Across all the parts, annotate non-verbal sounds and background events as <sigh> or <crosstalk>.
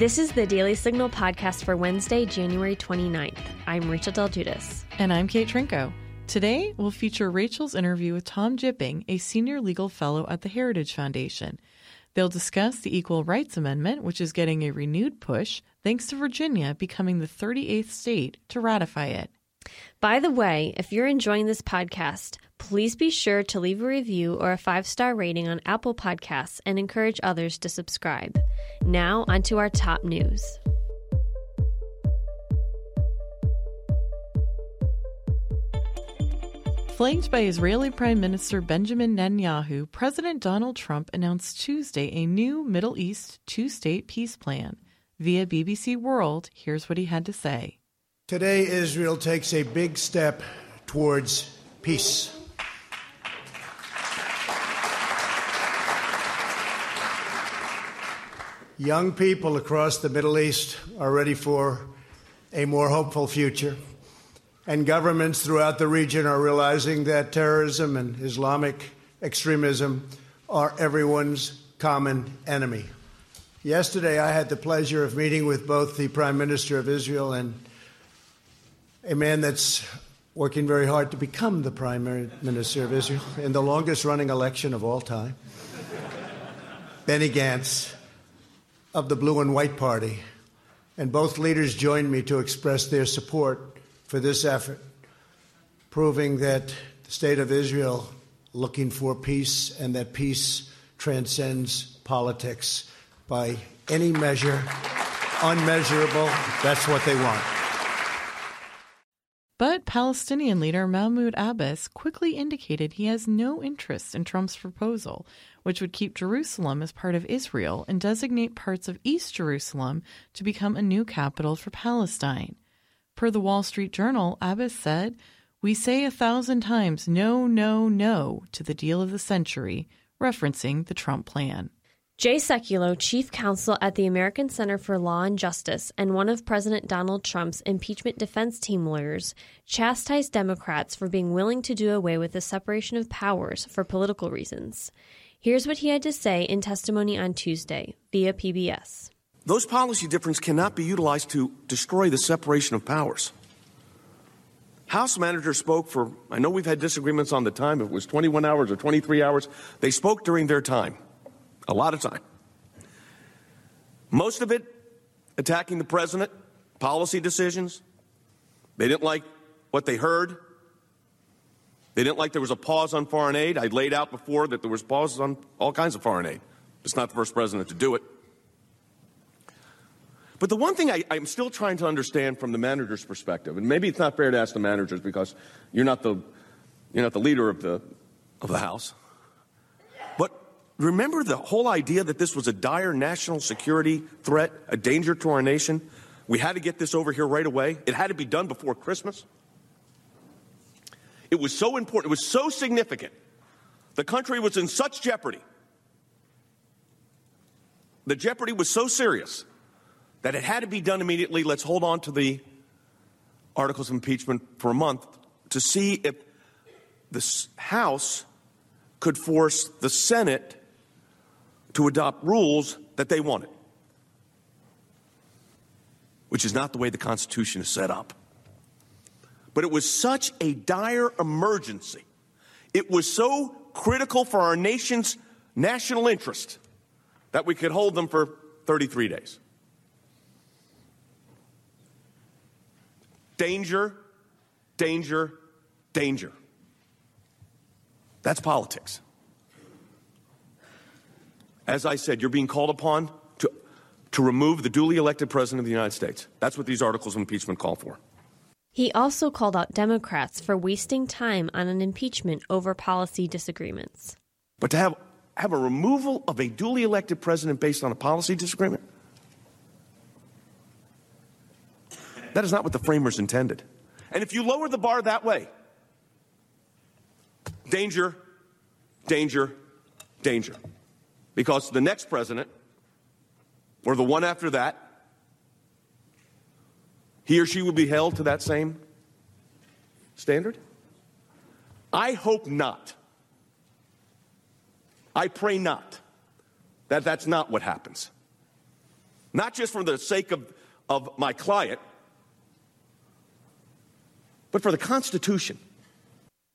This is the Daily Signal podcast for Wednesday, January 29th. I'm Rachel Del Guidice. And I'm Kate Trinko. Today, we'll feature Rachel's interview with Tom Jipping, a senior legal fellow at the Heritage Foundation. They'll discuss the Equal Rights Amendment, which is getting a renewed push thanks to Virginia becoming the 38th state to ratify it. By the way, if you're enjoying this podcast, please be sure to leave a review or a five star rating on Apple Podcasts and encourage others to subscribe. Now, onto our top news. Flanked by Israeli Prime Minister Benjamin Netanyahu, President Donald Trump announced Tuesday a new Middle East two state peace plan. Via BBC World, here's what he had to say. Today, Israel takes a big step towards peace. Young people across the Middle East are ready for a more hopeful future and governments throughout the region are realizing that terrorism and Islamic extremism are everyone's common enemy. Yesterday, I had the pleasure of meeting with both the Prime Minister of Israel and a man that's working very hard to become the Prime Minister of Israel in the longest running election of all time, Benny Gantz of the Blue and White Party. And both leaders joined me to express their support for this effort, proving that the state of Israel looking for peace and that peace transcends politics by any measure, unmeasurable. That's what they want. But Palestinian leader Mahmoud Abbas quickly indicated he has no interest in Trump's proposal, which would keep Jerusalem as part of Israel and designate parts of East Jerusalem to become a new capital for Palestine. Per the Wall Street Journal, Abbas said, We say a thousand times no, no, no to the deal of the century, referencing the Trump plan. Jay Sekulow, chief counsel at the American Center for Law and Justice and one of President Donald Trump's impeachment defense team lawyers, chastised Democrats for being willing to do away with the separation of powers for political reasons. Here's what he had to say in testimony on Tuesday via PBS. Those policy differences cannot be utilized to destroy the separation of powers. House managers spoke for, I know we've had disagreements on the time, if it was 21 hours or 23 hours. They spoke during their time, a lot of time. Most of it attacking the president, policy decisions. They didn't like what they heard. They didn't like there was a pause on foreign aid. I laid out before that there was pauses on all kinds of foreign aid. It's not the first president to do it. But the one thing I, am still trying to understand from the manager's perspective, and maybe it's not fair to ask the managers because you're not the, you're not the leader of the, of the House. Remember the whole idea that this was a dire national security threat, a danger to our nation? We had to get this over here right away. It had to be done before Christmas. It was so important, it was so significant. The country was in such jeopardy. The jeopardy was so serious that it had to be done immediately. Let's hold on to the articles of impeachment for a month to see if the House could force the Senate to adopt rules that they wanted, which is not the way the Constitution is set up. But it was such a dire emergency. It was so critical for our nation's national interest that we could hold them for 33 days. Danger, danger, danger. That's politics. As I said, you're being called upon to, to remove the duly elected President of the United States. That's what these articles of impeachment call for. He also called out Democrats for wasting time on an impeachment over policy disagreements. But to have, have a removal of a duly elected president based on a policy disagreement? That is not what the framers intended. And if you lower the bar that way, danger, danger, danger. Because the next president, or the one after that, he or she will be held to that same standard? I hope not. I pray not that that's not what happens. not just for the sake of, of my client, but for the Constitution.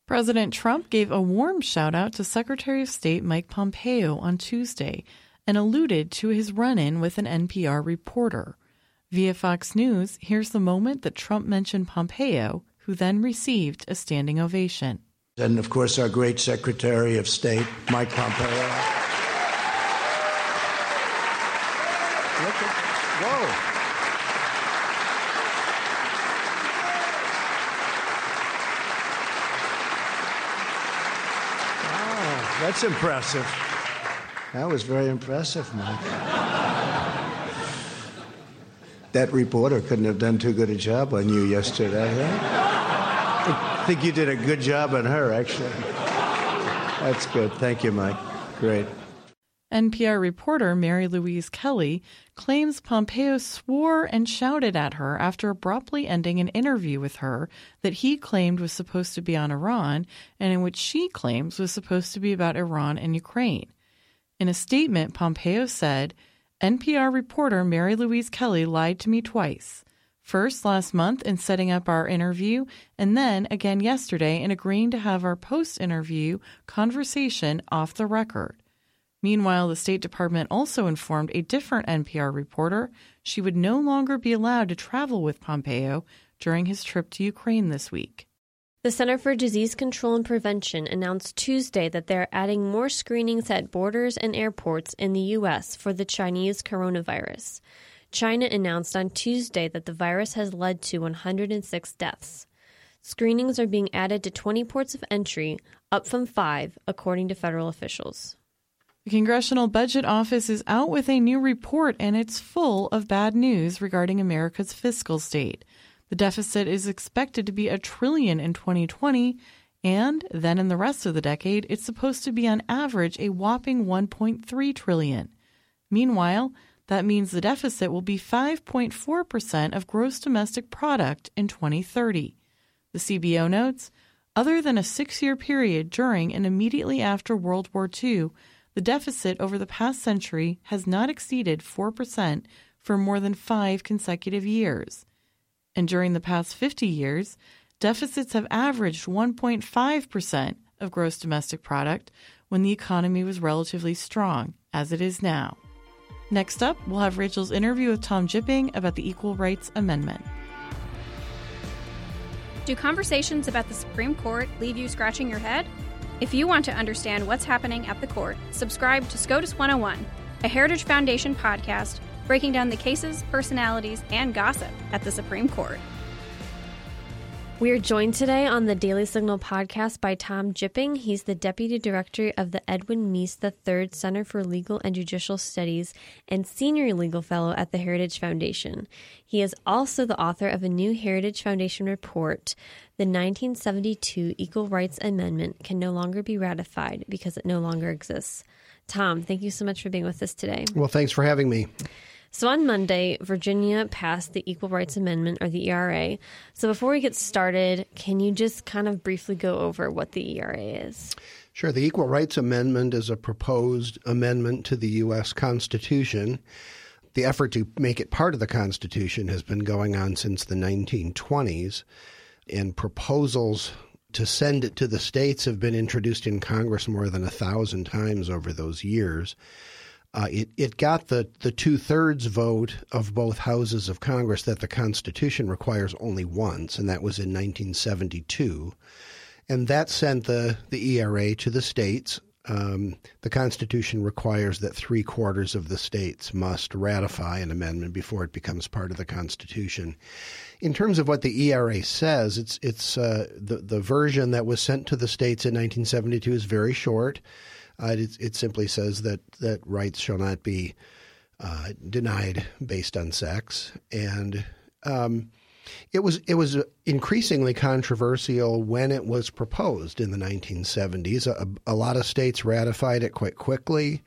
President Trump gave a warm shout out to Secretary of State Mike Pompeo on Tuesday and alluded to his run in with an NPR reporter. Via Fox News, here's the moment that Trump mentioned Pompeo, who then received a standing ovation. And of course, our great Secretary of State, Mike Pompeo. Look at, whoa. That's impressive. That was very impressive, Mike. that reporter couldn't have done too good a job on you yesterday, right? I think you did a good job on her, actually. That's good. Thank you, Mike. Great. NPR reporter Mary Louise Kelly claims Pompeo swore and shouted at her after abruptly ending an interview with her that he claimed was supposed to be on Iran and in which she claims was supposed to be about Iran and Ukraine. In a statement, Pompeo said, NPR reporter Mary Louise Kelly lied to me twice. First last month in setting up our interview, and then again yesterday in agreeing to have our post interview conversation off the record. Meanwhile, the State Department also informed a different NPR reporter she would no longer be allowed to travel with Pompeo during his trip to Ukraine this week. The Center for Disease Control and Prevention announced Tuesday that they're adding more screenings at borders and airports in the U.S. for the Chinese coronavirus. China announced on Tuesday that the virus has led to 106 deaths. Screenings are being added to 20 ports of entry, up from five, according to federal officials. The Congressional Budget Office is out with a new report, and it's full of bad news regarding America's fiscal state. The deficit is expected to be a trillion in 2020, and then in the rest of the decade, it's supposed to be on average a whopping 1.3 trillion. Meanwhile, that means the deficit will be 5.4% of gross domestic product in 2030. The CBO notes, other than a six year period during and immediately after World War II, the deficit over the past century has not exceeded 4% for more than five consecutive years. And during the past 50 years, deficits have averaged 1.5% of gross domestic product when the economy was relatively strong, as it is now. Next up, we'll have Rachel's interview with Tom Jipping about the Equal Rights Amendment. Do conversations about the Supreme Court leave you scratching your head? If you want to understand what's happening at the court, subscribe to SCOTUS 101, a Heritage Foundation podcast breaking down the cases, personalities, and gossip at the Supreme Court. We are joined today on the Daily Signal podcast by Tom Jipping. He's the Deputy Director of the Edwin Meese III Center for Legal and Judicial Studies and Senior Legal Fellow at the Heritage Foundation. He is also the author of a new Heritage Foundation report the 1972 Equal Rights Amendment can no longer be ratified because it no longer exists. Tom, thank you so much for being with us today. Well, thanks for having me. So on Monday, Virginia passed the Equal Rights Amendment, or the ERA. So before we get started, can you just kind of briefly go over what the ERA is? Sure. The Equal Rights Amendment is a proposed amendment to the U.S. Constitution. The effort to make it part of the Constitution has been going on since the 1920s and proposals to send it to the states have been introduced in Congress more than a thousand times over those years. Uh, it, it got the, the two thirds vote of both houses of Congress that the Constitution requires only once, and that was in 1972. And that sent the, the ERA to the states. Um, the Constitution requires that three quarters of the states must ratify an amendment before it becomes part of the Constitution. In terms of what the ERA says, it's it's uh, the the version that was sent to the states in 1972 is very short. Uh, it, it, simply says that that rights shall not be uh, denied based on sex, and um, it was it was increasingly controversial when it was proposed in the 1970s. A, a lot of states ratified it quite quickly,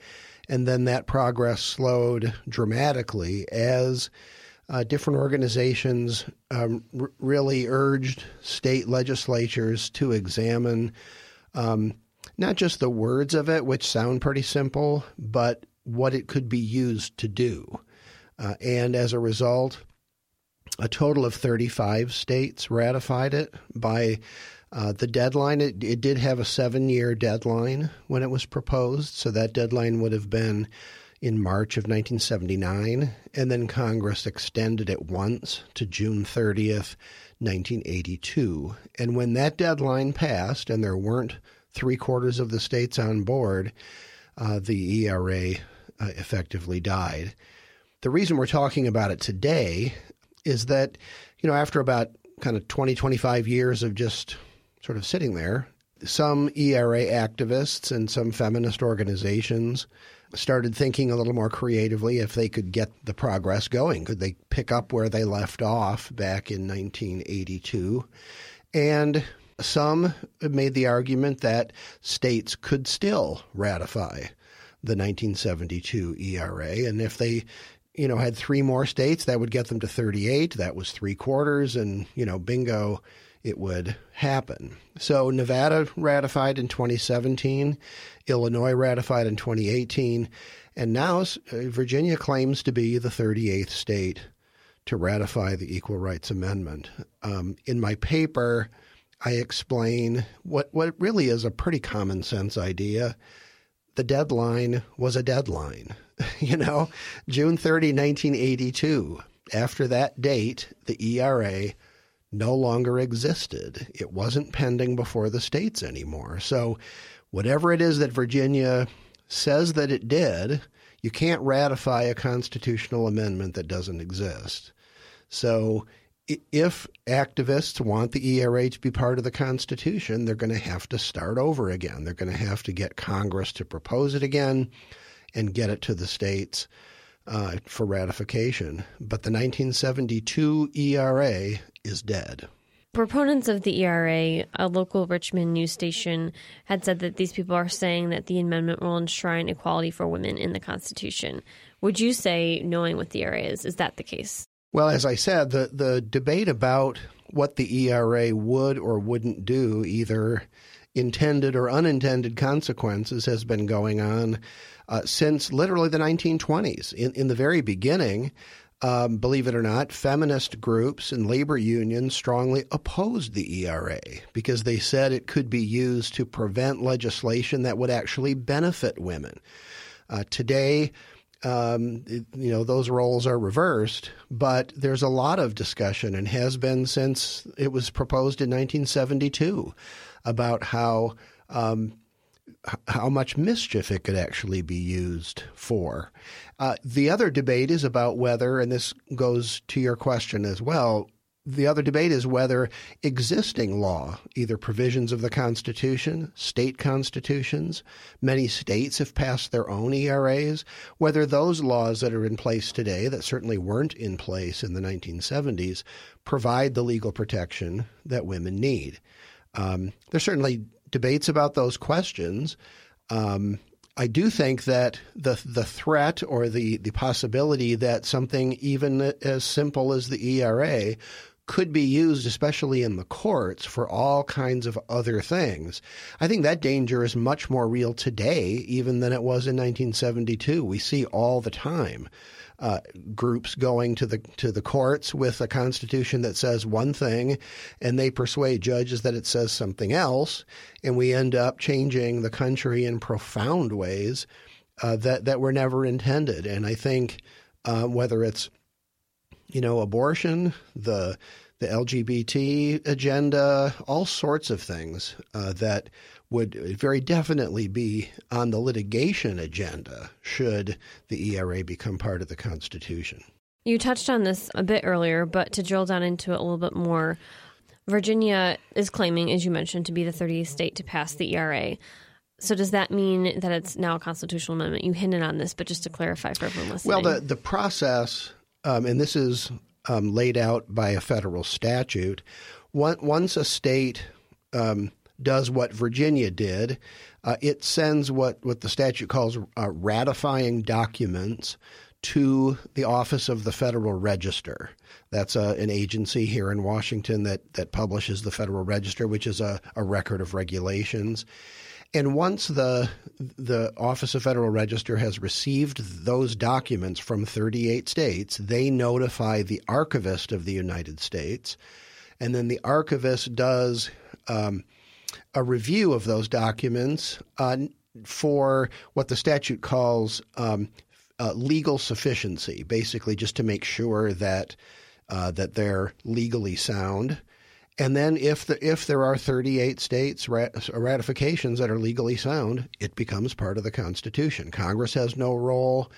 and then that progress slowed dramatically as uh, different organizations um, r- really urged state legislatures to examine um, not just the words of it, which sound pretty simple, but what it could be used to do. Uh, and as a result, a total of 35 states ratified it by uh, the deadline. It, it, did have a seven year deadline when it was proposed, so that deadline would have been in March of 1979, and then Congress extended it once to June 30th, 1982. And when that deadline passed, and there weren't three quarters of the states on board, uh, the ERA uh, effectively died. The reason we're talking about it today is that, you know, after about kind of 20, 25 years of just sort of sitting there, some ERA activists and some feminist organizations started thinking a little more creatively if they could get the progress going. Could they pick up where they left off back in 1982? And some made the argument that states could still ratify the 1972 ERA, and if they you know had three more states that would get them to 38 that was three quarters and you know bingo it would happen. So nevada ratified in 2017 illinois ratified in 2018 and now uh, virginia claims to be the 38th state to ratify the equal rights amendment. Um, in my paper I explain what, what really is a pretty common sense idea. The deadline was a deadline. <laughs> you know, June 30, 1982. After that date, the ERA no longer existed. It wasn't pending before the states anymore. So, whatever it is that Virginia says that it did, you can't ratify a constitutional amendment that doesn't exist. So, if activists want the ERA to be part of the Constitution, they're going to have to start over again. They're going to have to get Congress to propose it again and get it to the states uh, for ratification. But the 1972 ERA is dead. Proponents of the ERA, a local Richmond news station, had said that these people are saying that the amendment will enshrine equality for women in the Constitution. Would you say, knowing what the ERA is, is that the case? Well, as I said, the, the debate about what the ERA would or wouldn't do, either intended or unintended consequences, has been going on uh, since literally the 1920s. In, in the very beginning, um, believe it or not, feminist groups and labor unions strongly opposed the ERA because they said it could be used to prevent legislation that would actually benefit women. Uh, today, um, you know, those roles are reversed, but there's a lot of discussion and has been since it was proposed in 1972 about how um, how much mischief it could actually be used for. Uh, the other debate is about whether, and this goes to your question as well, the other debate is whether existing law, either provisions of the Constitution, state constitutions, many states have passed their own ERAs, whether those laws that are in place today, that certainly weren't in place in the 1970s, provide the legal protection that women need. Um, there's certainly debates about those questions. Um, I do think that the the threat or the, the possibility that something even as simple as the ERA could be used, especially in the courts, for all kinds of other things. I think that danger is much more real today, even than it was in 1972. We see all the time. Uh, groups going to the to the courts with a constitution that says one thing, and they persuade judges that it says something else, and we end up changing the country in profound ways uh, that that were never intended. And I think uh, whether it's you know, abortion, the the LGBT agenda, all sorts of things uh, that would very definitely be on the litigation agenda should the ERA become part of the Constitution. You touched on this a bit earlier, but to drill down into it a little bit more, Virginia is claiming, as you mentioned, to be the 30th state to pass the ERA. So does that mean that it's now a constitutional amendment? You hinted on this, but just to clarify for everyone listening. Well, the, the process um, and this is um, laid out by a federal statute. Once a state um, does what Virginia did, uh, it sends what, what the statute calls uh, ratifying documents to the Office of the Federal Register. That's a, an agency here in Washington that, that publishes the Federal Register, which is a, a record of regulations. And once the the Office of Federal Register has received those documents from 38 states, they notify the archivist of the United States, and then the archivist does um, a review of those documents uh, for what the statute calls um, uh, legal sufficiency, basically just to make sure that uh, that they're legally sound. And then if the if there are 38 states rat- ratifications that are legally sound, it becomes part of the Constitution. Congress has no role.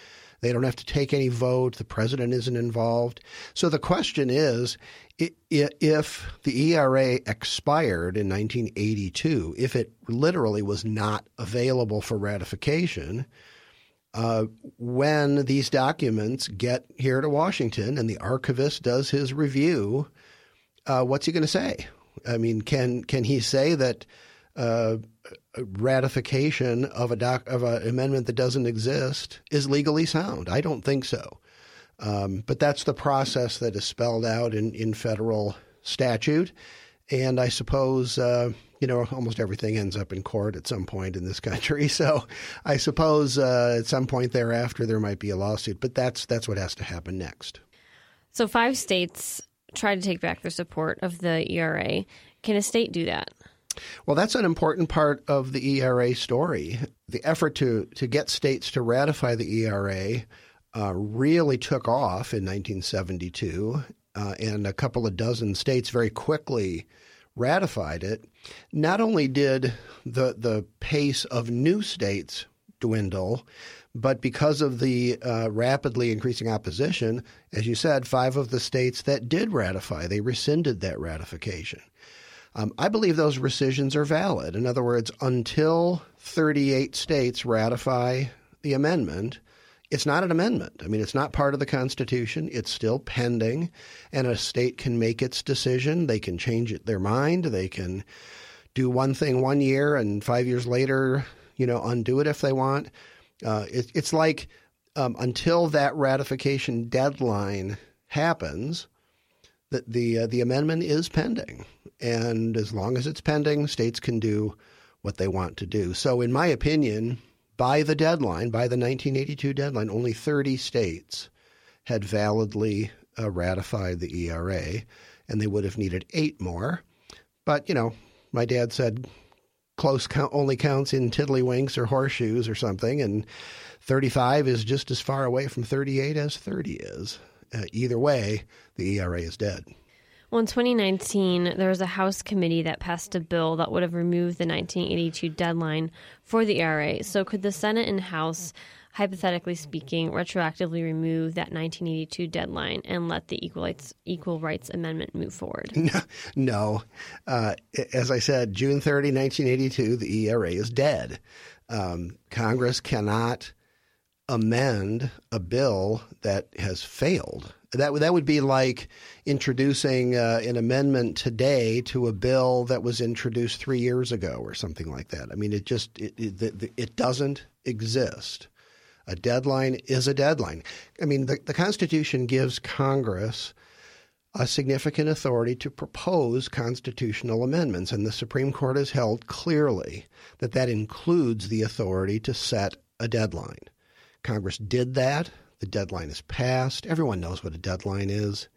They don't have to take any vote. The president isn't involved. So the question is if the ERA expired in 1982, if it literally was not available for ratification, uh, when these documents get here to Washington and the archivist does his review, uh, what's he going to say? I mean, can can he say that uh, ratification of a doc, of an amendment that doesn't exist is legally sound? I don't think so. Um, but that's the process that is spelled out in, in federal statute. And I suppose, uh, you know, almost everything ends up in court at some point in this country. <laughs> So I suppose uh, at some point thereafter there might be a lawsuit, but that's that's what has to happen next. So five states try to take back the support of the ERA. Can a state do that? Well, that's an important part of the ERA story. The effort to to get states to ratify the ERA uh, really took off in 1972, uh, and a couple of dozen states very quickly ratified it. Not only did the the pace of new states dwindle, but because of the uh, rapidly increasing opposition, as you said, five of the states that did ratify they rescinded that ratification. Um, I believe those rescissions are valid. In other words, until 38 states ratify the amendment, it's not an amendment. I mean, it's not part of the Constitution. It's still pending, and a state can make its decision. They can change it, their mind. They can do one thing one year, and five years later, you know, undo it if they want. Uh, it, it's like um, until that ratification deadline happens, that the uh, the amendment is pending, and as long as it's pending, states can do what they want to do. So, in my opinion, by the deadline, by the 1982 deadline, only 30 states had validly uh, ratified the ERA, and they would have needed eight more. But, you know, my dad said close count only counts in tiddlywinks or horseshoes or something, and 35 is just as far away from 38 as 30 is. Uh, either way, the ERA is dead. Well, in 2019, there was a House committee that passed a bill that would have removed the 1982 deadline for the ERA. So, could the Senate and House, hypothetically speaking, retroactively remove that 1982 deadline and let the Equal Rights, Equal Rights Amendment move forward? <laughs> No. Uh, as I said, June 30, 1982, the ERA is dead. Um, Congress cannot amend a bill that has failed. That that would be like introducing uh, an amendment today to a bill that was introduced three years ago or something like that. I mean, it just it, it, it doesn't exist. A deadline is a deadline. I mean, the, the Constitution gives Congress a significant authority to propose constitutional amendments, and the Supreme Court has held clearly that that includes the authority to set a deadline. Congress did that. The deadline is passed. Everyone knows what a deadline is.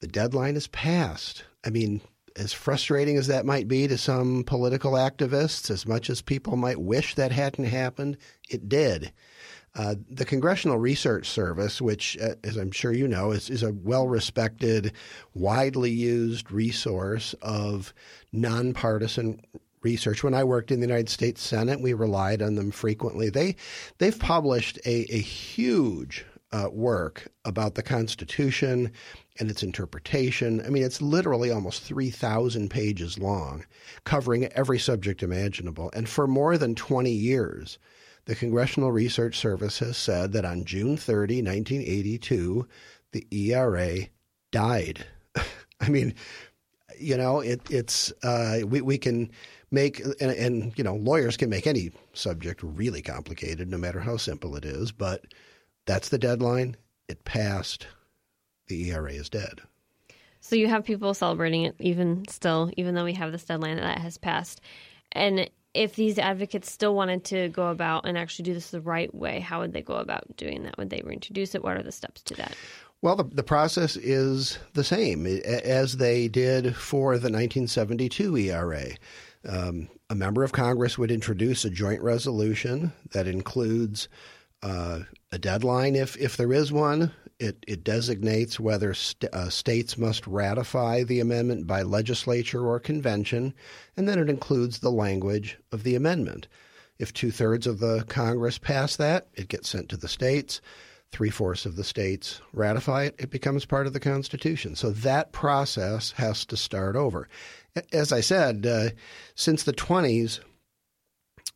The deadline is passed. I mean, as frustrating as that might be to some political activists, as much as people might wish that hadn't happened, it did. Uh, the Congressional Research Service, which, uh, as I'm sure you know, is, is a well respected, widely used resource of nonpartisan research. When I worked in the United States Senate, we relied on them frequently. They they've published a, a huge uh, work about the Constitution and its interpretation. I mean, it's literally almost 3,000 pages long, covering every subject imaginable. And for more than 20 years, the Congressional Research Service has said that on June 30, 1982, the ERA died. <laughs> I mean, you know, it, it's uh, we, we can make and, and, you know lawyers can make any subject really complicated no matter how simple it is but that's the deadline. It passed. The ERA is dead. So you have people celebrating it even still even though we have this deadline that has passed. And if these advocates still wanted to go about and actually do this the right way, how would they go about doing that? Would they reintroduce it? What are the steps to that? Well, the, the process is the same as they did for the 1972 ERA. Um, a member of Congress would introduce a joint resolution that includes uh, a deadline, if if there is one. It, it designates whether st- uh, states must ratify the amendment by legislature or convention, and then it includes the language of the amendment. If two thirds of the Congress pass that, it gets sent to the states. Three fourths of the states ratify it, it becomes part of the Constitution. So that process has to start over. As I said, uh, since the 20s,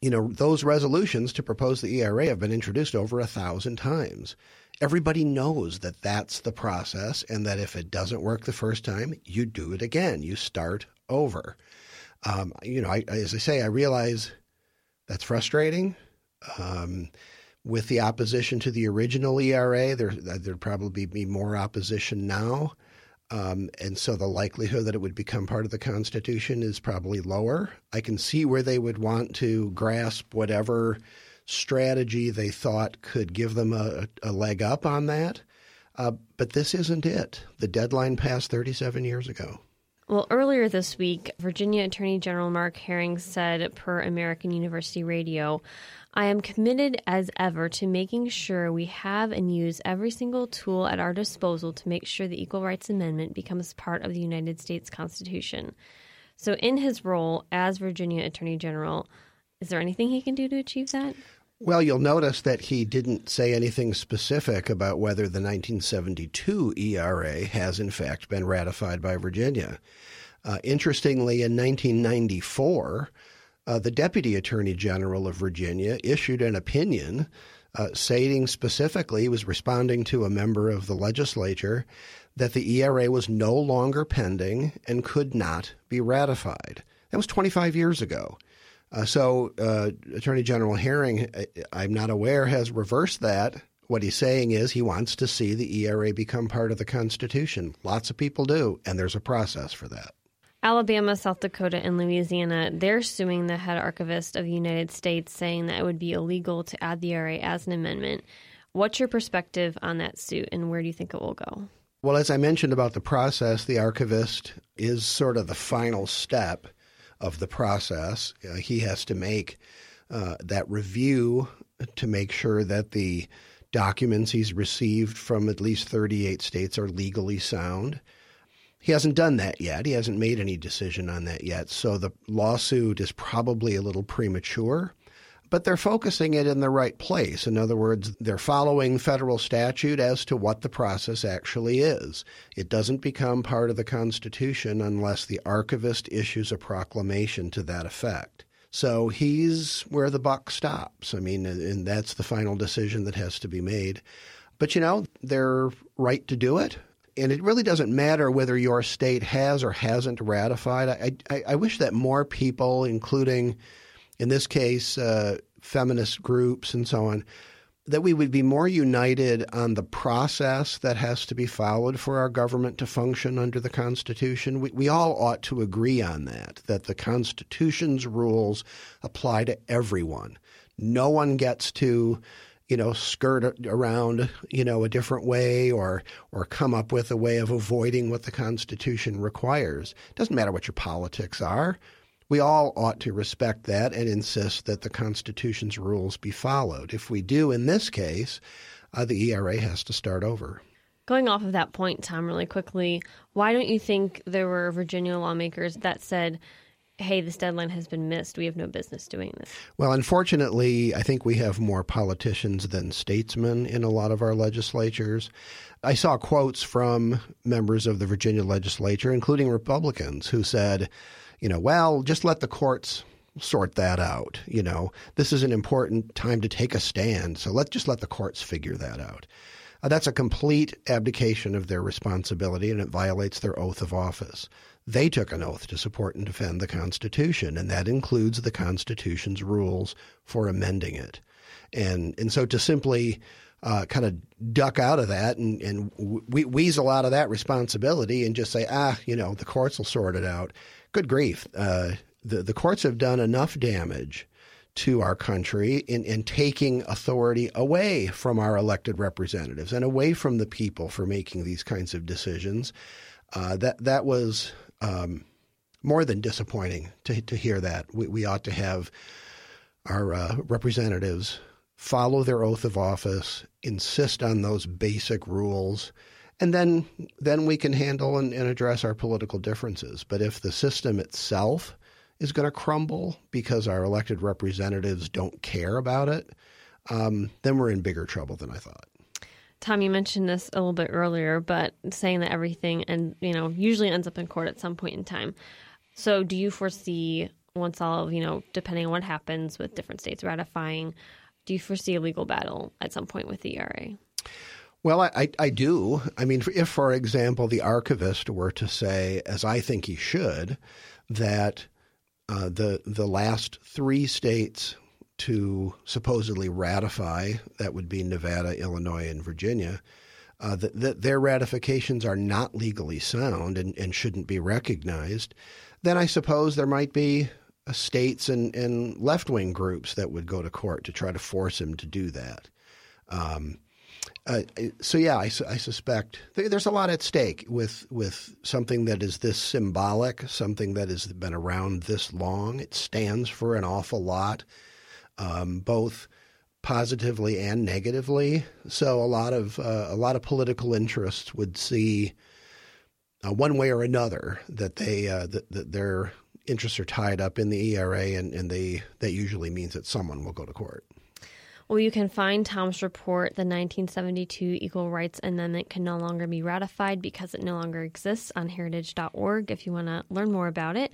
you know, those resolutions to propose the ERA have been introduced over a thousand times. Everybody knows that that's the process, and that if it doesn't work the first time, you do it again. You start over. Um, you know, I, as I say, I realize that's frustrating. Um, with the opposition to the original ERA, there there'd probably be more opposition now. Um, and so the likelihood that it would become part of the Constitution is probably lower. I can see where they would want to grasp whatever strategy they thought could give them a, a leg up on that. Uh, but this isn't it. The deadline passed 37 years ago. Well, earlier this week, Virginia Attorney General Mark Herring said, per American University Radio, I am committed as ever to making sure we have and use every single tool at our disposal to make sure the Equal Rights Amendment becomes part of the United States Constitution. So, in his role as Virginia Attorney General, is there anything he can do to achieve that? Well, you'll notice that he didn't say anything specific about whether the 1972 ERA has in fact been ratified by Virginia. Uh, interestingly, in 1994, uh, the Deputy Attorney General of Virginia issued an opinion uh, stating specifically, he was responding to a member of the legislature, that the ERA was no longer pending and could not be ratified. That was 25 years ago. Uh, so, uh, Attorney General Herring, I'm not aware, has reversed that. What he's saying is he wants to see the ERA become part of the Constitution. Lots of people do, and there's a process for that. Alabama, South Dakota, and Louisiana, they're suing the head archivist of the United States, saying that it would be illegal to add the ERA as an amendment. What's your perspective on that suit, and where do you think it will go? Well, as I mentioned about the process, the archivist is sort of the final step of the process. Uh, he has to make uh, that review to make sure that the documents he's received from at least 38 states are legally sound. He hasn't done that yet. He hasn't made any decision on that yet. So the lawsuit is probably a little premature, but they're focusing it in the right place. In other words, they're following federal statute as to what the process actually is. It doesn't become part of the Constitution unless the archivist issues a proclamation to that effect. So he's where the buck stops. I mean, and that's the final decision that has to be made. But you know, they're right to do it and it really doesn't matter whether your state has or hasn't ratified. I, I, I wish that more people, including, in this case, uh, feminist groups and so on, that we would be more united on the process that has to be followed for our government to function under the Constitution. We, we all ought to agree on that, that the Constitution's rules apply to everyone. No one gets to you know, skirt around, you know, a different way or or come up with a way of avoiding what the Constitution requires. It doesn't matter what your politics are. We all ought to respect that and insist that the Constitution's rules be followed. If we do, in this case, uh, the ERA has to start over. Going off of that point, Tom, really quickly, why don't you think there were Virginia lawmakers that said hey, this deadline has been missed. We have no business doing this. Well, unfortunately, I think we have more politicians than statesmen in a lot of our legislatures. I saw quotes from members of the Virginia legislature, including Republicans, who said, you know, well, just let the courts sort that out. You know, this is an important time to take a stand, so let's just let the courts figure that out. Uh, that's a complete abdication of their responsibility, and it violates their oath of office. They took an oath to support and defend the Constitution, and that includes the Constitution's rules for amending it. And and so to simply uh, kind of duck out of that and, and we- weasel out of that responsibility and just say, ah, you know, the courts will sort it out. Good grief. Uh, the, the courts have done enough damage to our country in, in taking authority away from our elected representatives and away from the people for making these kinds of decisions. Uh, that that was um, more than disappointing to to hear that. We, we ought to have our uh, representatives follow their oath of office, insist on those basic rules, and then then we can handle and, and address our political differences. But if the system itself is going to crumble because our elected representatives don't care about it, um, then we're in bigger trouble than I thought. Tom, you mentioned this a little bit earlier, but saying that everything and you know usually ends up in court at some point in time. So, do you foresee once all of you know, depending on what happens with different states ratifying, do you foresee a legal battle at some point with the ERA? Well, I, I, do. I mean, if, for example, the archivist were to say, as I think he should, that uh, the the last three states to supposedly ratify that would be Nevada, Illinois, and Virginia. Uh, that, that their ratifications are not legally sound and, and shouldn't be recognized, then I suppose there might be uh, states and, and left wing groups that would go to court to try to force him to do that. Um, uh, so yeah, I, I suspect there's a lot at stake with with something that is this symbolic, something that has been around this long. It stands for an awful lot, um, both positively and negatively. So a lot of uh, a lot of political interests would see uh, one way or another that they uh, that, that their interests are tied up in the ERA, and, and they that usually means that someone will go to court. Well, you can find Tom's report, the 1972 Equal Rights Amendment can no longer be ratified because it no longer exists on heritage.org if you want to learn more about it.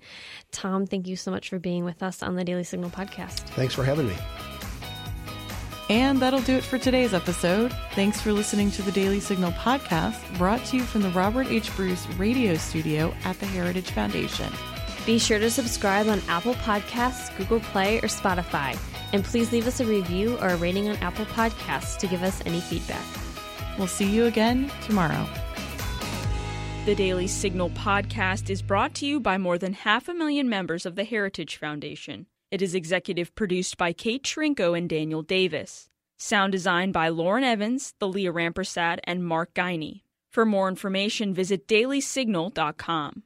Tom, thank you so much for being with us on the Daily Signal podcast. Thanks for having me. And that'll do it for today's episode. Thanks for listening to the Daily Signal podcast, brought to you from the Robert H. Bruss radio studio at the Heritage Foundation. Be sure to subscribe on Apple Podcasts, Google Play, or Spotify. And please leave us a review or a rating on Apple Podcasts to give us any feedback. We'll see you again tomorrow. The Daily Signal podcast is brought to you by more than half a million members of the Heritage Foundation. It is executive produced by Kate Trinko and Daniel Davis. Sound design by Lauren Evans, Leah Rampersad, and Mark Guiney. For more information, visit dailysignal.com.